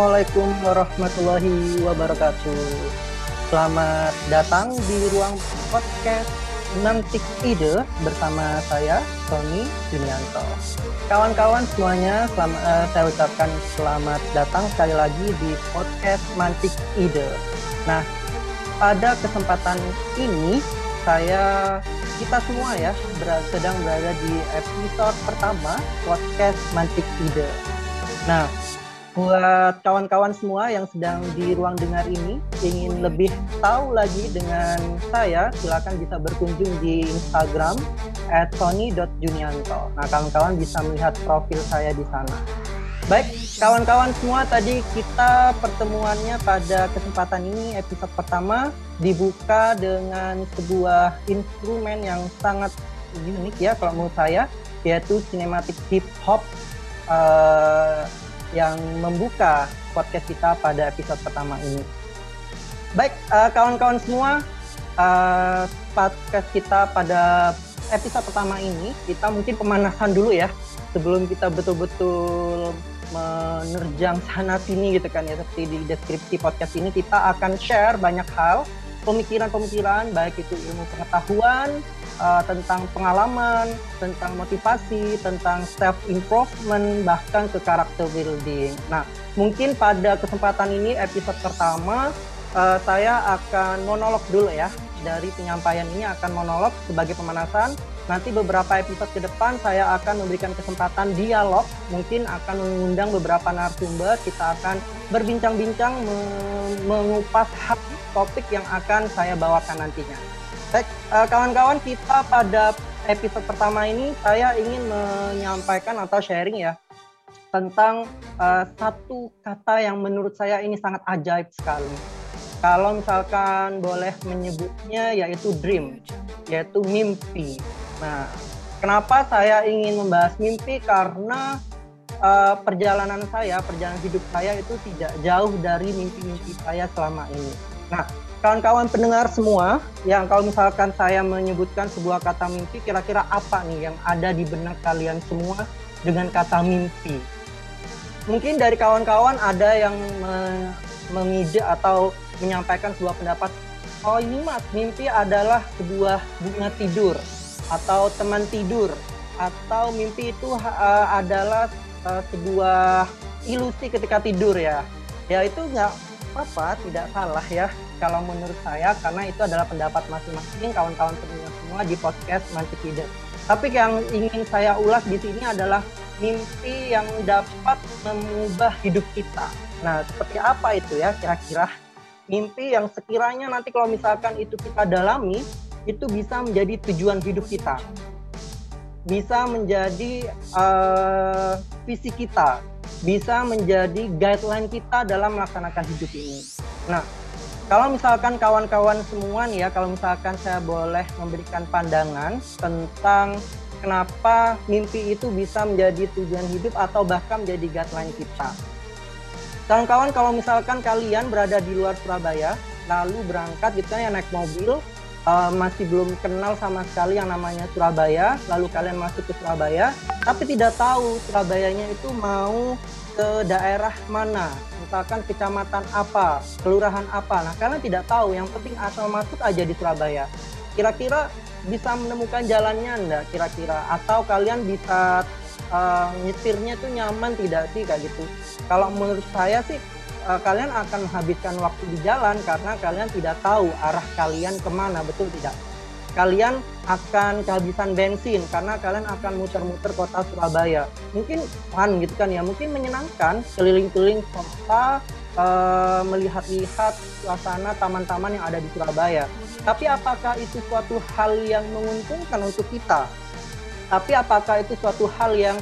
Assalamualaikum warahmatullahi wabarakatuh. Selamat datang di ruang podcast Nantik Ide bersama saya Tony Junianto. Kawan-kawan semuanya, selamat, uh, saya ucapkan selamat datang sekali lagi di podcast Mantik Ide. Nah, pada kesempatan ini saya kita semua ya ber sedang berada di episode pertama podcast Mantik Ide. Nah, buat kawan-kawan semua yang sedang di ruang dengar ini ingin lebih tahu lagi dengan saya silakan bisa berkunjung di Instagram at sony.junianto. Nah kawan-kawan bisa melihat profil saya di sana. Baik kawan-kawan semua tadi kita pertemuannya pada kesempatan ini episode pertama dibuka dengan sebuah instrumen yang sangat unik ya kalau menurut saya yaitu cinematic hip hop uh, yang membuka podcast kita pada episode pertama ini. Baik, eh, kawan-kawan semua, uh, podcast kita pada episode pertama ini kita mungkin pemanasan dulu ya sebelum kita betul-betul menerjang sana sini gitu kan ya seperti di deskripsi podcast ini kita akan share banyak hal pemikiran-pemikiran baik itu ilmu pengetahuan uh, tentang pengalaman, tentang motivasi, tentang self improvement, bahkan ke karakter building. Nah, mungkin pada kesempatan ini episode pertama uh, saya akan monolog dulu ya. Dari penyampaian ini akan monolog sebagai pemanasan. Nanti beberapa episode ke depan saya akan memberikan kesempatan dialog, mungkin akan mengundang beberapa narasumber. Kita akan berbincang-bincang mengupas hak topik yang akan saya bawakan nantinya. Uh, kawan-kawan kita pada episode pertama ini saya ingin menyampaikan atau sharing ya tentang uh, satu kata yang menurut saya ini sangat ajaib sekali. Kalau misalkan boleh menyebutnya yaitu dream, yaitu mimpi. Nah, kenapa saya ingin membahas mimpi? Karena uh, perjalanan saya, perjalanan hidup saya itu tidak jauh dari mimpi-mimpi saya selama ini. Nah, kawan-kawan pendengar semua, yang kalau misalkan saya menyebutkan sebuah kata mimpi, kira-kira apa nih yang ada di benak kalian semua dengan kata mimpi? Mungkin dari kawan-kawan ada yang me mengide atau menyampaikan sebuah pendapat, oh ini mas, mimpi adalah sebuah bunga tidur atau teman tidur atau mimpi itu uh, adalah uh, sebuah ilusi ketika tidur ya. Ya itu nggak apa-apa, tidak salah ya kalau menurut saya karena itu adalah pendapat masing-masing kawan-kawan semua di podcast Mantik Ide. Tapi yang ingin saya ulas di sini adalah mimpi yang dapat mengubah hidup kita. Nah, seperti apa itu ya kira-kira? Mimpi yang sekiranya nanti kalau misalkan itu kita dalami, itu bisa menjadi tujuan hidup kita. Bisa menjadi uh, visi kita, bisa menjadi guideline kita dalam melaksanakan hidup ini. Nah, kalau misalkan kawan-kawan semua nih ya, kalau misalkan saya boleh memberikan pandangan tentang kenapa mimpi itu bisa menjadi tujuan hidup atau bahkan menjadi guideline kita. Kawan-kawan kalau misalkan kalian berada di luar Surabaya, lalu berangkat gitu kan ya naik mobil, uh, masih belum kenal sama sekali yang namanya Surabaya, lalu kalian masuk ke Surabaya, tapi tidak tahu Surabayanya itu mau ke daerah mana, misalkan kecamatan apa, kelurahan apa. Nah, karena tidak tahu, yang penting asal masuk aja di Surabaya. Kira-kira bisa menemukan jalannya enggak kira-kira atau kalian bisa uh, nyetirnya tuh nyaman tidak sih kayak gitu. Kalau menurut saya sih uh, kalian akan menghabiskan waktu di jalan karena kalian tidak tahu arah kalian ke mana, betul tidak? kalian akan kehabisan bensin karena kalian akan muter-muter kota Surabaya. Mungkin fun gitu kan ya, mungkin menyenangkan keliling-keliling kota uh, melihat-lihat suasana taman-taman yang ada di Surabaya. Tapi apakah itu suatu hal yang menguntungkan untuk kita? Tapi apakah itu suatu hal yang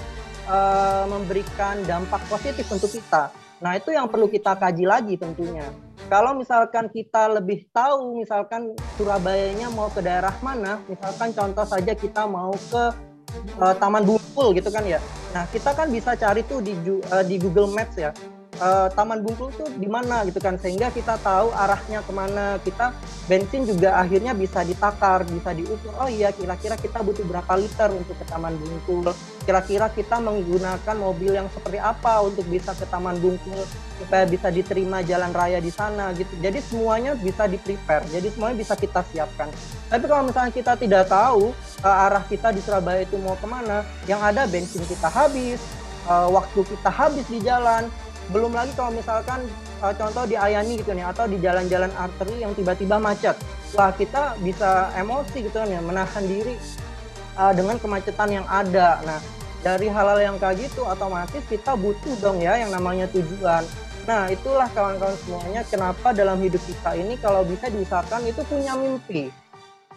uh, memberikan dampak positif untuk kita? Nah, itu yang perlu kita kaji lagi tentunya. Kalau misalkan kita lebih tahu, misalkan Surabayanya mau ke daerah mana, misalkan contoh saja kita mau ke uh, Taman Bungkul gitu kan ya. Nah, kita kan bisa cari tuh di uh, di Google Maps ya. Uh, Taman Bungkul tuh di mana gitu kan sehingga kita tahu arahnya ke mana. Kita bensin juga akhirnya bisa ditakar bisa diukur. Oh iya kira-kira kita butuh berapa liter untuk ke Taman Bungkul? Kira-kira kita menggunakan mobil yang seperti apa untuk bisa ke Taman Bungkul supaya bisa diterima jalan raya di sana gitu. Jadi semuanya bisa di prepare jadi semuanya bisa kita siapkan. Tapi kalau misalnya kita tidak tahu uh, arah kita di Surabaya itu mau ke mana yang ada bensin kita habis uh, waktu kita habis di jalan belum lagi kalau misalkan uh, contoh di Ayani gitu nih atau di jalan-jalan arteri yang tiba-tiba macet. Wah kita bisa emosi gitu kan ya menahan diri uh, dengan kemacetan yang ada. Nah dari hal-hal yang kayak gitu otomatis kita butuh dong ya yang namanya tujuan. Nah itulah kawan-kawan semuanya kenapa dalam hidup kita ini kalau bisa diusahakan itu punya mimpi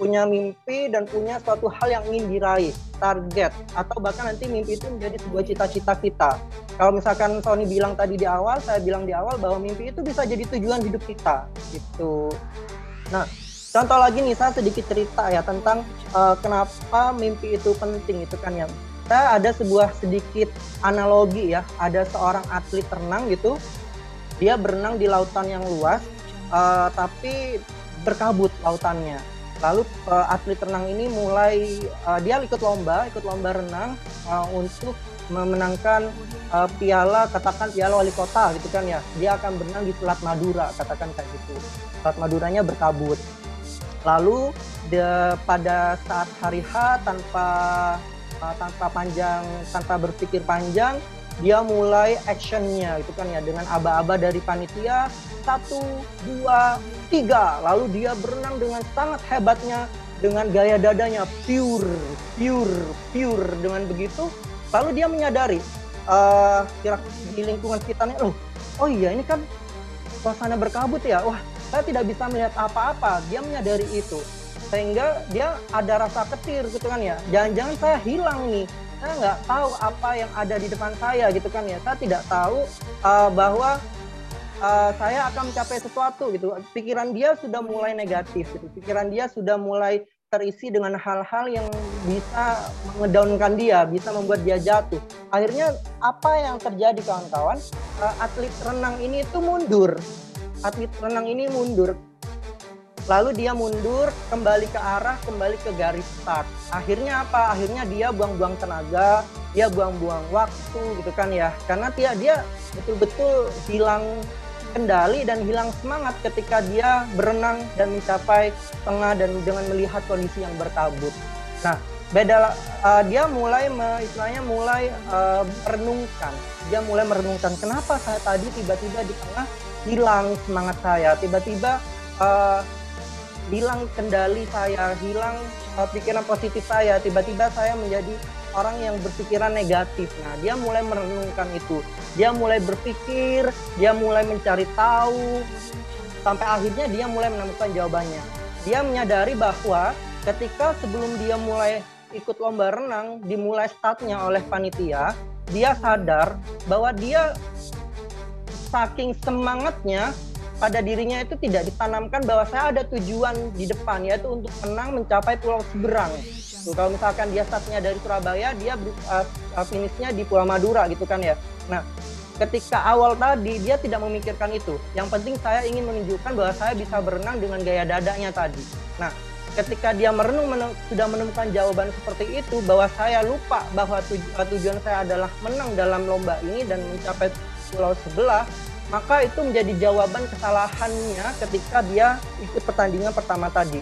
punya mimpi dan punya suatu hal yang ingin diraih, target, atau bahkan nanti mimpi itu menjadi sebuah cita-cita kita. Kalau misalkan Sony bilang tadi di awal, saya bilang di awal bahwa mimpi itu bisa jadi tujuan hidup kita, gitu. Nah, contoh lagi nih saya sedikit cerita ya tentang uh, kenapa mimpi itu penting itu kan ya. Saya ada sebuah sedikit analogi ya, ada seorang atlet renang gitu, dia berenang di lautan yang luas, uh, tapi berkabut lautannya lalu uh, atlet renang ini mulai uh, dia ikut lomba ikut lomba renang uh, untuk memenangkan uh, piala katakan piala wali kota gitu kan ya. Dia akan berenang di Selat Madura katakan kayak gitu. Selat Maduranya berkabut. Lalu de, pada saat hari H tanpa uh, tanpa panjang tanpa berpikir panjang dia mulai actionnya itu kan ya dengan aba-aba dari panitia. Satu dua tiga. Lalu dia berenang dengan sangat hebatnya dengan gaya dadanya. Pure pure pure dengan begitu. Lalu dia menyadari uh, di lingkungan sekitarnya loh oh iya ini kan suasana berkabut ya. Wah saya tidak bisa melihat apa-apa. Dia menyadari itu. Sehingga dia ada rasa ketir gitu kan ya. Jangan-jangan saya hilang nih saya nggak tahu apa yang ada di depan saya gitu kan ya. Saya tidak tahu uh, bahwa uh, saya akan mencapai sesuatu gitu. Pikiran dia sudah mulai negatif gitu. Pikiran dia sudah mulai terisi dengan hal-hal yang bisa mengedaunkan dia bisa membuat dia jatuh. Akhirnya apa yang terjadi kawan-kawan? Uh, atlet renang ini itu mundur. Atlet renang ini mundur lalu dia mundur kembali ke arah kembali ke garis start. Akhirnya apa? Akhirnya dia buang-buang tenaga dia buang-buang waktu gitu kan ya. Karena dia dia betul-betul hilang kendali dan hilang semangat ketika dia berenang dan mencapai tengah dan dengan melihat kondisi yang berkabut nah beda uh, dia mulai me, istilahnya mulai uh, merenungkan. Dia mulai merenungkan kenapa saya tadi tiba-tiba di tengah hilang semangat saya? Tiba-tiba uh, hilang kendali saya, hilang uh, pikiran positif saya, tiba-tiba saya menjadi orang yang berpikiran negatif. Nah, dia mulai merenungkan itu. Dia mulai berpikir, dia mulai mencari tahu sampai akhirnya dia mulai menemukan jawabannya. Dia menyadari bahwa ketika sebelum dia mulai ikut lomba renang, dimulai startnya oleh panitia, dia sadar bahwa dia saking semangatnya pada dirinya itu tidak ditanamkan bahwa saya ada tujuan di depan yaitu untuk menang mencapai Pulau Seberang. Tuh, kalau misalkan dia startnya dari Surabaya, dia uh, finishnya di Pulau Madura gitu kan ya. Nah, ketika awal tadi dia tidak memikirkan itu. Yang penting saya ingin menunjukkan bahwa saya bisa berenang dengan gaya dadanya tadi. Nah, ketika dia merenung men sudah menemukan jawaban seperti itu bahwa saya lupa bahwa tuj tujuan saya adalah menang dalam lomba ini dan mencapai pulau sebelah maka itu menjadi jawaban kesalahannya ketika dia ikut pertandingan pertama tadi.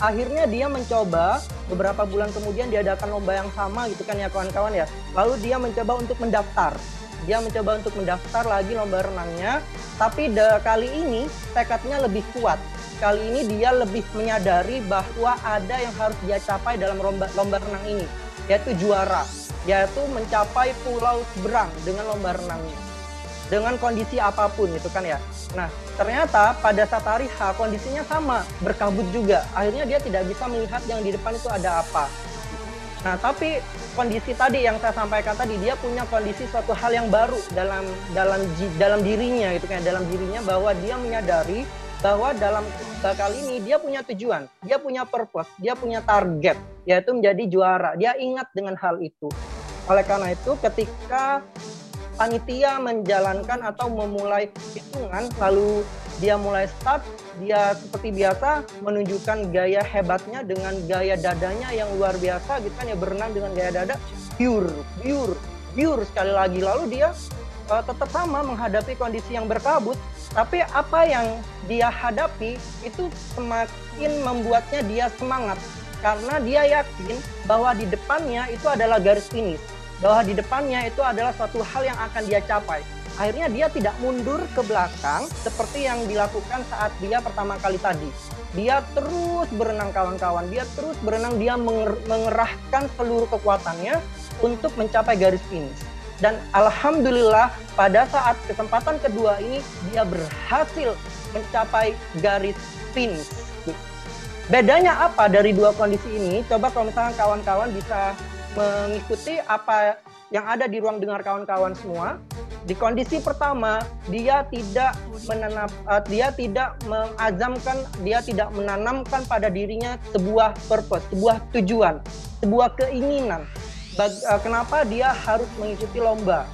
Akhirnya dia mencoba beberapa bulan kemudian diadakan lomba yang sama gitu kan ya kawan-kawan ya. Lalu dia mencoba untuk mendaftar. Dia mencoba untuk mendaftar lagi lomba renangnya, tapi de kali ini tekadnya lebih kuat. Kali ini dia lebih menyadari bahwa ada yang harus dia capai dalam lomba, lomba renang ini, yaitu juara, yaitu mencapai Pulau Seberang dengan lomba renangnya dengan kondisi apa pun gitu kan ya. Nah, ternyata pada saat hari H kondisinya sama, berkabut juga. Akhirnya dia tidak bisa melihat yang di depan itu ada apa. Nah, tapi kondisi tadi yang saya sampaikan tadi dia punya kondisi suatu hal yang baru dalam dalam dalam dirinya gitu kan, dalam dirinya bahwa dia menyadari bahwa dalam bakal ini dia punya tujuan, dia punya purpose, dia punya target, yaitu menjadi juara. Dia ingat dengan hal itu. Oleh karena itu, ketika panitia menjalankan atau memulai hitungan lalu dia mulai start dia seperti biasa menunjukkan gaya hebatnya dengan gaya dadanya yang luar biasa gitu kan ya berenang dengan gaya dada pure pure pure sekali lagi. Lalu dia uh, tetap sama menghadapi kondisi yang berkabut tapi apa yang dia hadapi itu semakin membuatnya dia semangat. Karena dia yakin bahwa di depannya itu adalah garis finish, bahwa di depannya itu adalah suatu hal yang akan dia capai. Akhirnya dia tidak mundur ke belakang seperti yang dilakukan saat dia pertama kali tadi. Dia terus berenang kawan-kawan, dia terus berenang, dia mengerahkan seluruh kekuatannya untuk mencapai garis finish. Dan alhamdulillah pada saat kesempatan kedua ini dia berhasil mencapai garis finish Bedanya apa dari dua kondisi ini? Coba kalau misalnya kawan-kawan bisa mengikuti apa yang ada di ruang dengar kawan-kawan semua. Di kondisi pertama, dia tidak menanam, uh, dia tidak mengazamkan, dia tidak menanamkan pada dirinya sebuah purpose, sebuah tujuan, sebuah keinginan. Bag, uh, kenapa dia harus mengikuti lomba?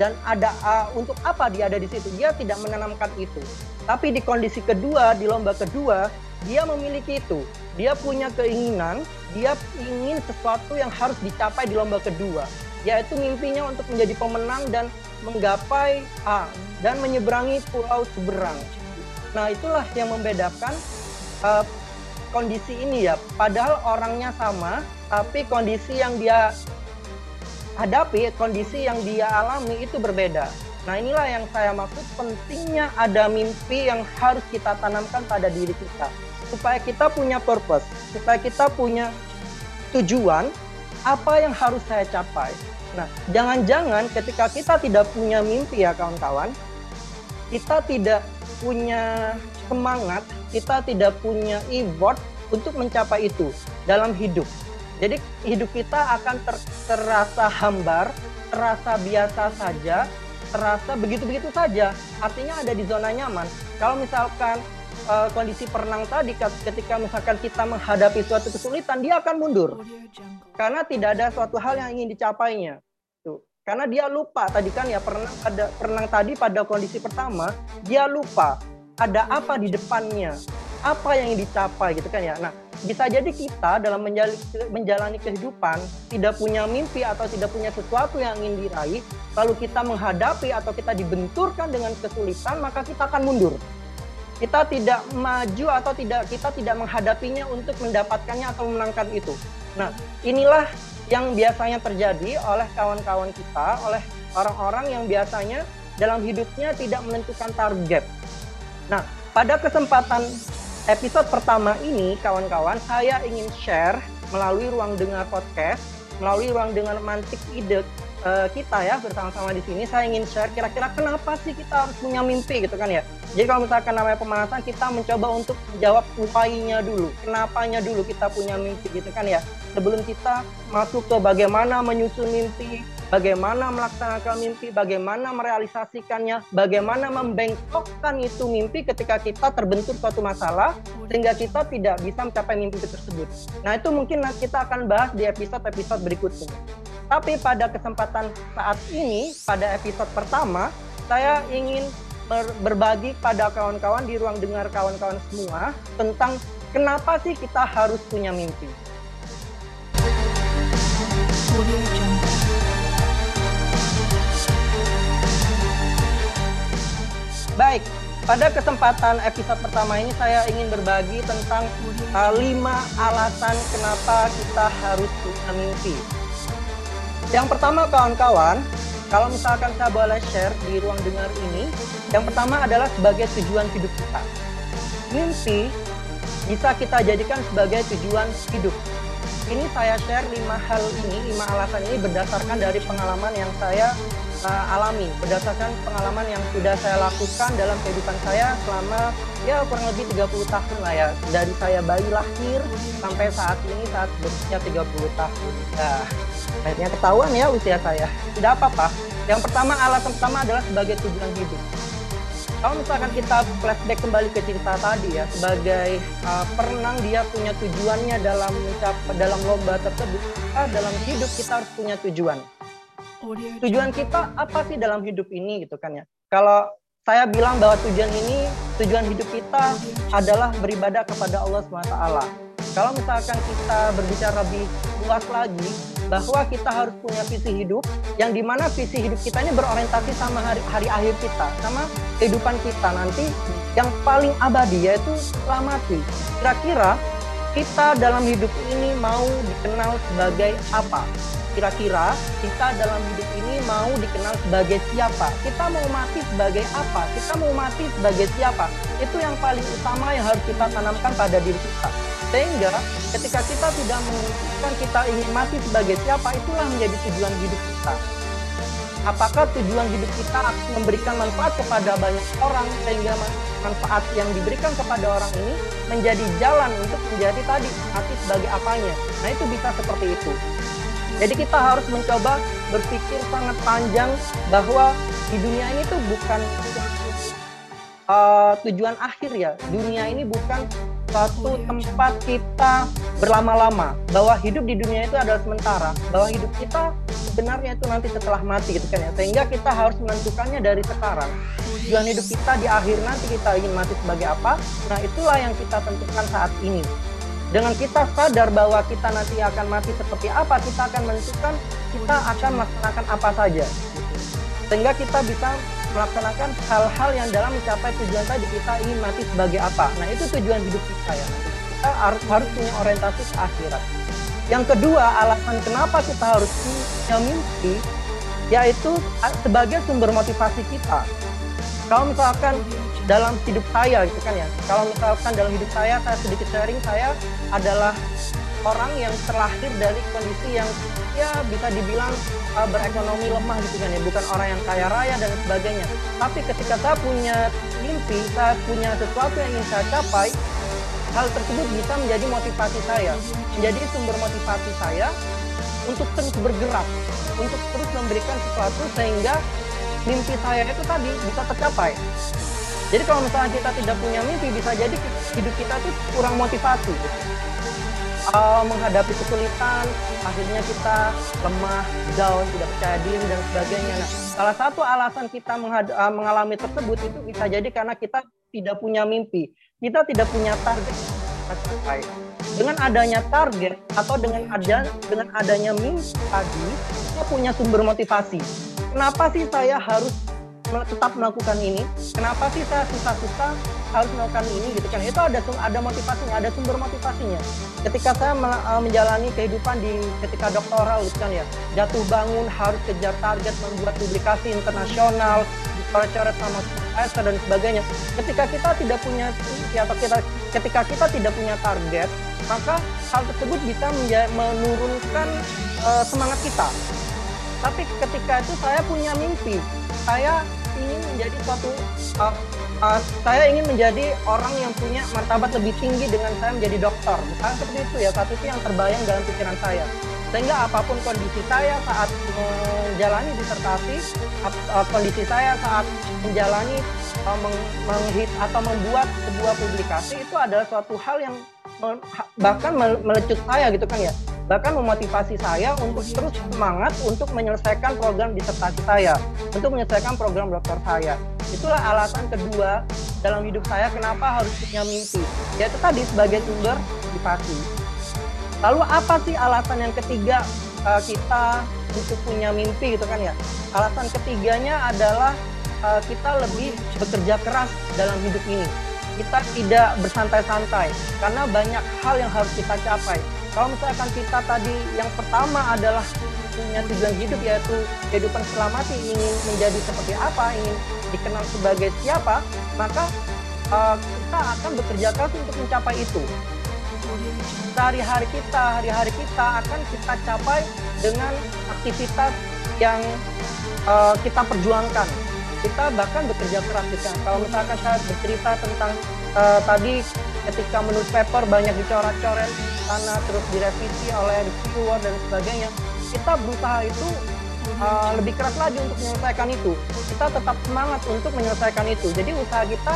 Dan ada uh, untuk apa dia ada di situ? Dia tidak menanamkan itu. Tapi di kondisi kedua, di lomba kedua, dia memiliki itu. Dia punya keinginan, dia ingin sesuatu yang harus dicapai di lomba kedua, yaitu mimpinya untuk menjadi pemenang dan menggapai A dan menyeberangi pulau seberang. Nah, itulah yang membedakan uh, kondisi ini ya. Padahal orangnya sama, tapi kondisi yang dia hadapi, kondisi yang dia alami itu berbeda. Nah inilah yang saya maksud pentingnya ada mimpi yang harus kita tanamkan pada diri kita supaya kita punya purpose, supaya kita punya tujuan apa yang harus saya capai. Nah, jangan-jangan ketika kita tidak punya mimpi ya kawan-kawan, kita tidak punya semangat, kita tidak punya effort untuk mencapai itu dalam hidup. Jadi hidup kita akan ter terasa hambar, terasa biasa saja, terasa begitu-begitu saja. Artinya ada di zona nyaman. Kalau misalkan uh, kondisi perenang tadi ketika misalkan kita menghadapi suatu kesulitan dia akan mundur karena tidak ada suatu hal yang ingin dicapainya tuh karena dia lupa tadi kan ya perenang pada perenang tadi pada kondisi pertama dia lupa ada apa di depannya apa yang dicapai gitu kan ya nah bisa jadi kita dalam menjalani, menjalani kehidupan tidak punya mimpi atau tidak punya sesuatu yang ingin diraih lalu kita menghadapi atau kita dibenturkan dengan kesulitan maka kita akan mundur kita tidak maju atau tidak kita tidak menghadapinya untuk mendapatkannya atau memenangkan itu. Nah, inilah yang biasanya terjadi oleh kawan-kawan kita, oleh orang-orang yang biasanya dalam hidupnya tidak menentukan target. Nah, pada kesempatan episode pertama ini, kawan-kawan, saya ingin share melalui ruang dengar podcast, melalui ruang dengar mantik ide uh, kita ya bersama-sama di sini saya ingin share kira-kira kenapa sih kita harus punya mimpi gitu kan ya. Jadi kalau misalkan namanya pemanasan kita mencoba untuk jawab why-nya dulu, kenapanya dulu kita punya mimpi gitu kan ya. Sebelum kita masuk ke bagaimana menyusun mimpi, bagaimana melaksanakan mimpi, bagaimana merealisasikannya, bagaimana membengkokkan itu mimpi ketika kita terbentur suatu masalah sehingga kita tidak bisa mencapai mimpi tersebut. Nah, itu mungkin kita akan bahas di episode-episode berikutnya. Tapi pada kesempatan saat ini, pada episode pertama, saya ingin ber berbagi pada kawan-kawan di ruang dengar kawan-kawan semua tentang kenapa sih kita harus punya mimpi. Baik, pada kesempatan episode pertama ini saya ingin berbagi tentang uh, lima alasan kenapa kita harus punya mimpi. Yang pertama kawan-kawan, kalau misalkan saya boleh share di ruang dengar ini, yang pertama adalah sebagai tujuan hidup kita. Mimpi bisa kita jadikan sebagai tujuan hidup. Ini saya share lima hal ini, lima alasan ini berdasarkan dari pengalaman yang saya uh, alami, berdasarkan pengalaman yang sudah saya lakukan dalam kehidupan saya selama ya kurang lebih 30 tahun lah ya. Dari saya bayi lahir sampai saat ini saat berusia 30 tahun. Nah, akhirnya ketahuan ya usia saya. Tidak apa-apa. Yang pertama, alasan pertama adalah sebagai tujuan hidup. Kalau misalkan kita flashback kembali ke cerita tadi ya, sebagai uh, perenang dia punya tujuannya dalam mencap dalam lomba tersebut, uh, dalam hidup kita harus punya tujuan. tujuan kita apa sih dalam hidup ini gitu kan ya kalau saya bilang bahwa tujuan ini tujuan hidup kita adalah beribadah kepada Allah SWT kalau misalkan kita berbicara lebih luas lagi bahwa kita harus punya visi hidup yang di mana visi hidup kita ini berorientasi sama hari, hari akhir kita sama kehidupan kita nanti yang paling abadi yaitu setelah kira-kira kita dalam hidup ini mau dikenal sebagai apa? Kira-kira kita dalam hidup ini mau dikenal sebagai siapa? Kita mau mati sebagai apa? Kita mau mati sebagai siapa? Itu yang paling utama yang harus kita tanamkan pada diri kita. Sehingga ketika kita tidak menentukan kita ingin mati sebagai siapa, itulah menjadi tujuan hidup kita apakah tujuan hidup kita memberikan manfaat kepada banyak orang sehingga manfaat yang diberikan kepada orang ini menjadi jalan untuk menjadi tadi mati sebagai apanya. Nah itu bisa seperti itu. Jadi kita harus mencoba berpikir sangat panjang bahwa di dunia ini tuh bukan uh, tujuan akhir ya. Dunia ini bukan suatu tempat kita berlama-lama. Bahwa hidup di dunia itu adalah sementara. Bahwa hidup kita sebenarnya itu nanti setelah mati gitu kan ya. Sehingga kita harus menentukannya dari sekarang. Tujuan hidup kita di akhir nanti kita ingin mati sebagai apa? Nah itulah yang kita tentukan saat ini. Dengan kita sadar bahwa kita nanti akan mati seperti apa, kita akan menentukan kita akan melaksanakan apa saja. Sehingga kita bisa melaksanakan hal-hal yang dalam mencapai tujuan tadi kita ingin mati sebagai apa. Nah itu tujuan hidup kita ya. Kita harus, punya orientasi ke akhirat. Yang kedua, alasan kenapa kita harus punya mimpi, yaitu sebagai sumber motivasi kita. Kalau misalkan dalam hidup saya gitu kan ya, kalau misalkan dalam hidup saya, saya sedikit sharing, saya adalah orang yang terlahir dari kondisi yang ya bisa dibilang uh, berekonomi lemah gitu kan ya, bukan orang yang kaya raya dan sebagainya. Tapi ketika saya punya mimpi, saya punya sesuatu yang ingin saya capai, hal tersebut bisa menjadi motivasi saya, menjadi sumber motivasi saya untuk terus bergerak, untuk terus memberikan sesuatu sehingga mimpi saya itu tadi bisa tercapai. Jadi kalau misalnya kita tidak punya mimpi, bisa jadi hidup kita tuh kurang motivasi. Uh, menghadapi kesulitan, akhirnya kita lemah, down, tidak percaya diri dan sebagainya. Nah, salah satu alasan kita uh, mengalami tersebut itu bisa jadi karena kita tidak punya mimpi kita tidak punya target. Dengan adanya target atau dengan ada dengan adanya mimpi tadi, kita punya sumber motivasi. Kenapa sih saya harus tetap melakukan ini? Kenapa sih saya susah-susah harus melakukan ini gitu kan? Itu ada ada motivasinya, ada sumber motivasinya. Ketika saya eh, menjalani kehidupan di ketika doktoral gitu kan ya, jatuh bangun harus kejar target membuat publikasi internasional, coret-coret sama ASK dan sebagainya. Ketika kita tidak punya atau kita ketika kita tidak punya target, maka hal tersebut bisa menurunkan uh, semangat kita. Tapi ketika itu saya punya mimpi, saya ingin menjadi suatu uh, uh, saya ingin menjadi orang yang punya martabat lebih tinggi dengan saya menjadi dokter. Misalnya seperti itu ya, satu itu yang terbayang dalam pikiran saya. Sehingga apa pun kondisi saya saat menjalani disertasi eh, kondisi saya saat menjalani menghit atau membuat sebuah publikasi itu adalah suatu hal yang bahkan melecut saya gitu kan ya bahkan memotivasi saya untuk terus semangat untuk menyelesaikan program disertasi saya untuk menyelesaikan program dokter saya itulah alasan kedua dalam hidup saya kenapa harus punya mimpi yaitu tadi sebagai sumber motivasi Lalu apa sih alasan yang ketiga uh, kita untuk punya mimpi gitu kan ya? Alasan ketiganya adalah uh, kita lebih bekerja keras dalam hidup ini. Kita tidak bersantai-santai karena banyak hal yang harus kita capai. Kalau misalkan kita tadi yang pertama adalah punya tujuan hidup yaitu kehidupan selamati ingin menjadi seperti apa, ingin dikenal sebagai siapa, maka uh, kita akan bekerja keras untuk mencapai itu sehari-hari kita, hari-hari kita akan kita capai dengan aktivitas yang uh, kita perjuangkan. Kita bahkan bekerja keras kita. Kalau misalkan saya bercerita tentang uh, tadi ketika menulis paper banyak dicoret-coret karena terus direvisi oleh reviewer dan sebagainya, kita berusaha itu uh, lebih keras lagi untuk menyelesaikan itu. Kita tetap semangat untuk menyelesaikan itu. Jadi usaha kita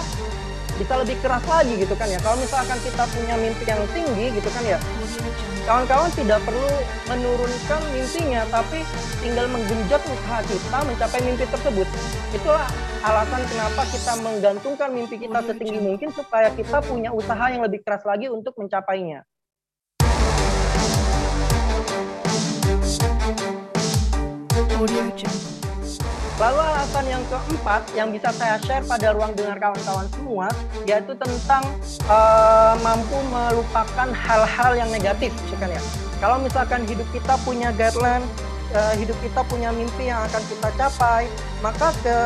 bisa lebih keras lagi gitu kan ya. Kalau misalkan kita punya mimpi yang tinggi gitu kan ya, kawan-kawan tidak perlu menurunkan mimpinya, tapi tinggal menggenjot usaha kita mencapai mimpi tersebut. Itulah alasan kenapa kita menggantungkan mimpi kita setinggi mungkin supaya kita punya usaha yang lebih keras lagi untuk mencapainya. Lalu alasan yang keempat yang bisa saya share pada ruang dengar kawan-kawan semua yaitu tentang uh, mampu melupakan hal-hal yang negatif, misalkan ya. Kalau misalkan hidup kita punya guideline, uh, hidup kita punya mimpi yang akan kita capai, maka ke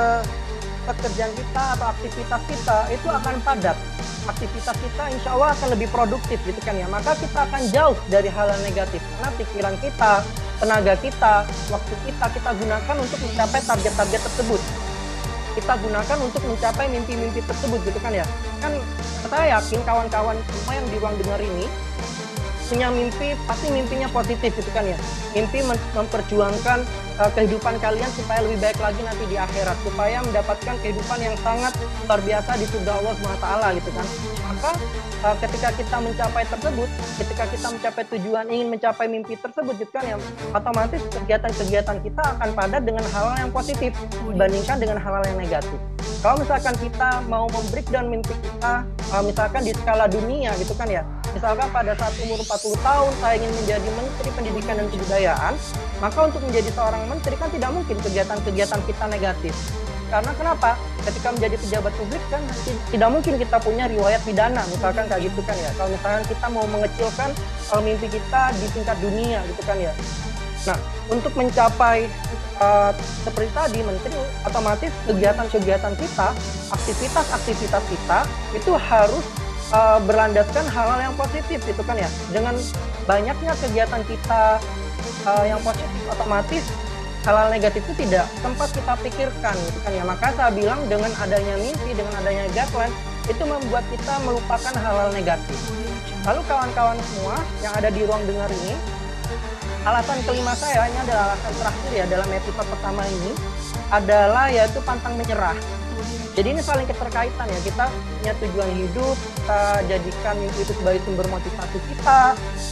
pekerjaan kita atau aktivitas kita itu akan padat. Aktivitas kita insya Allah akan lebih produktif gitu kan ya. Maka kita akan jauh dari hal yang negatif karena pikiran kita, tenaga kita, waktu kita kita gunakan untuk mencapai target-target tersebut. Kita gunakan untuk mencapai mimpi-mimpi tersebut gitu kan ya. Kan saya yakin kawan-kawan semua yang di ruang dengar ini punya mimpi pasti mimpinya positif gitu kan ya mimpi memperjuangkan uh, kehidupan kalian supaya lebih baik lagi nanti di akhirat supaya mendapatkan kehidupan yang sangat luar biasa di surga Allah SWT gitu kan maka uh, ketika kita mencapai tersebut ketika kita mencapai tujuan ingin mencapai mimpi tersebut gitu kan ya otomatis kegiatan-kegiatan kita akan padat dengan hal-hal yang positif dibandingkan dengan hal-hal yang negatif kalau misalkan kita mau membreakdown mimpi kita uh, misalkan di skala dunia gitu kan ya Misalkan pada saat umur 40 tahun saya ingin menjadi Menteri Pendidikan dan Kebudayaan, maka untuk menjadi seorang menteri kan tidak mungkin kegiatan-kegiatan kita negatif. Karena kenapa? Ketika menjadi pejabat publik kan tidak mungkin kita punya riwayat pidana, misalkan kayak gitu kan ya. Kalau misalkan kita mau mengecilkan uh, mimpi kita di tingkat dunia gitu kan ya. Nah, untuk mencapai uh, seperti tadi menteri otomatis kegiatan-kegiatan kita, aktivitas-aktivitas kita itu harus uh, berlandaskan hal-hal yang positif gitu kan ya dengan banyaknya kegiatan kita uh, yang positif otomatis hal-hal negatif itu tidak sempat kita pikirkan gitu kan ya maka saya bilang dengan adanya mimpi dengan adanya guideline itu membuat kita melupakan hal-hal negatif lalu kawan-kawan semua yang ada di ruang dengar ini alasan kelima saya ini adalah alasan terakhir ya dalam episode pertama ini adalah yaitu pantang menyerah jadi ini saling keterkaitan ya. Kita punya tujuan hidup, kita jadikan mimpi itu sebagai sumber motivasi kita.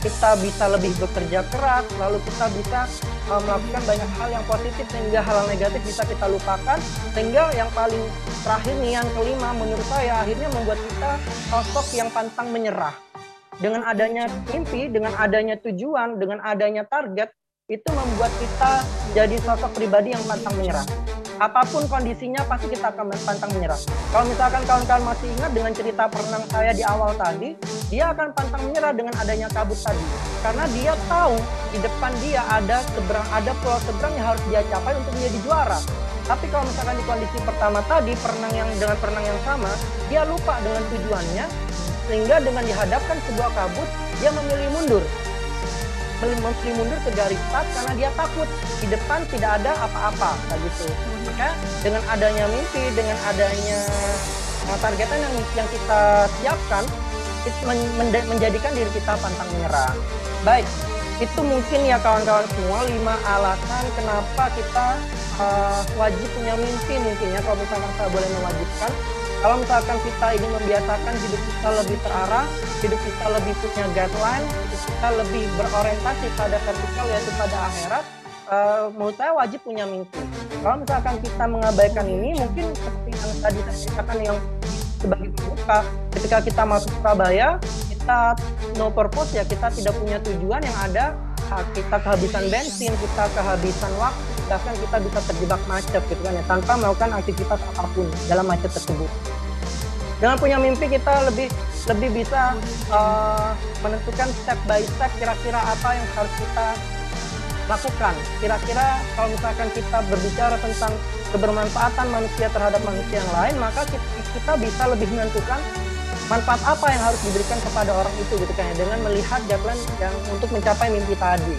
Kita bisa lebih bekerja keras, lalu kita bisa melakukan banyak hal yang positif sehingga hal, hal negatif bisa kita lupakan. Sehingga yang paling terakhir nih yang kelima menurut saya akhirnya membuat kita sosok yang pantang menyerah. Dengan adanya mimpi, dengan adanya tujuan, dengan adanya target, itu membuat kita jadi sosok pribadi yang pantang menyerah apa pun kondisinya pasti kita akan pantang menyerah. Kalau misalkan kawan-kawan masih ingat dengan cerita perenang saya di awal tadi, dia akan pantang menyerah dengan adanya kabut tadi. Karena dia tahu di depan dia ada seberang ada pulau seberang yang harus dia capai untuk menjadi juara. Tapi kalau misalkan di kondisi pertama tadi perenang yang dengan perenang yang sama, dia lupa dengan tujuannya sehingga dengan dihadapkan sebuah kabut dia memilih mundur memilih mundur ke garis start karena dia takut di depan tidak ada apa-apa kayak gitu. Maka dengan adanya mimpi dengan adanya uh, targetan yang yang kita siapkan itu men menjadikan diri kita pantang menyerah. Baik itu mungkin ya kawan-kawan semua lima alasan kenapa kita uh, wajib punya mimpi mungkin ya kalau misalkan saya boleh mewajibkan kalau misalkan kita ingin membiasakan hidup kita lebih terarah, hidup kita lebih punya guideline, hidup kita lebih berorientasi pada vertikal yaitu pada akhirat, uh, menurut saya wajib punya mimpi. Kalau misalkan kita mengabaikan ini, mungkin seperti yang tadi saya ceritakan yang sebagai pembuka, ketika kita masuk Surabaya, kita no purpose ya, kita tidak punya tujuan yang ada kita kehabisan bensin, kita kehabisan waktu, bahkan kita bisa terjebak macet gitu kan ya tanpa melakukan aktivitas apa pun dalam macet tersebut. Dengan punya mimpi kita lebih lebih bisa uh, menentukan step by step kira-kira apa yang harus kita lakukan. Kira-kira kalau misalkan kita berbicara tentang kebermanfaatan manusia terhadap manusia yang lain, maka kita, bisa lebih menentukan manfaat apa yang harus diberikan kepada orang itu gitu kan ya dengan melihat jalan yang untuk mencapai mimpi tadi.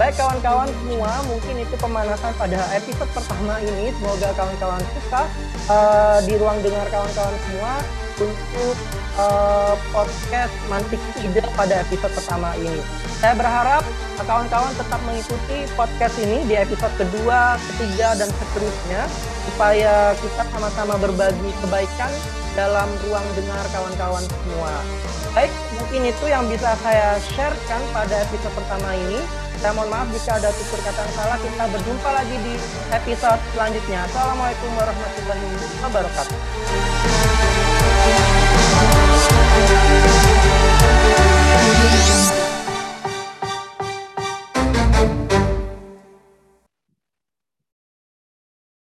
Baik kawan-kawan semua, mungkin itu pemanasan pada episode pertama ini. Semoga kawan-kawan suka uh, di ruang dengar kawan-kawan semua untuk uh, podcast Mantik Ide pada episode pertama ini. Saya berharap kawan-kawan tetap mengikuti podcast ini di episode kedua, ketiga, dan seterusnya supaya kita sama-sama berbagi kebaikan dalam ruang dengar kawan-kawan semua. Baik, mungkin itu yang bisa saya sharekan pada episode pertama ini. Saya mohon maaf jika ada tutur kata yang salah. Kita berjumpa lagi di episode selanjutnya. Assalamualaikum warahmatullahi wabarakatuh.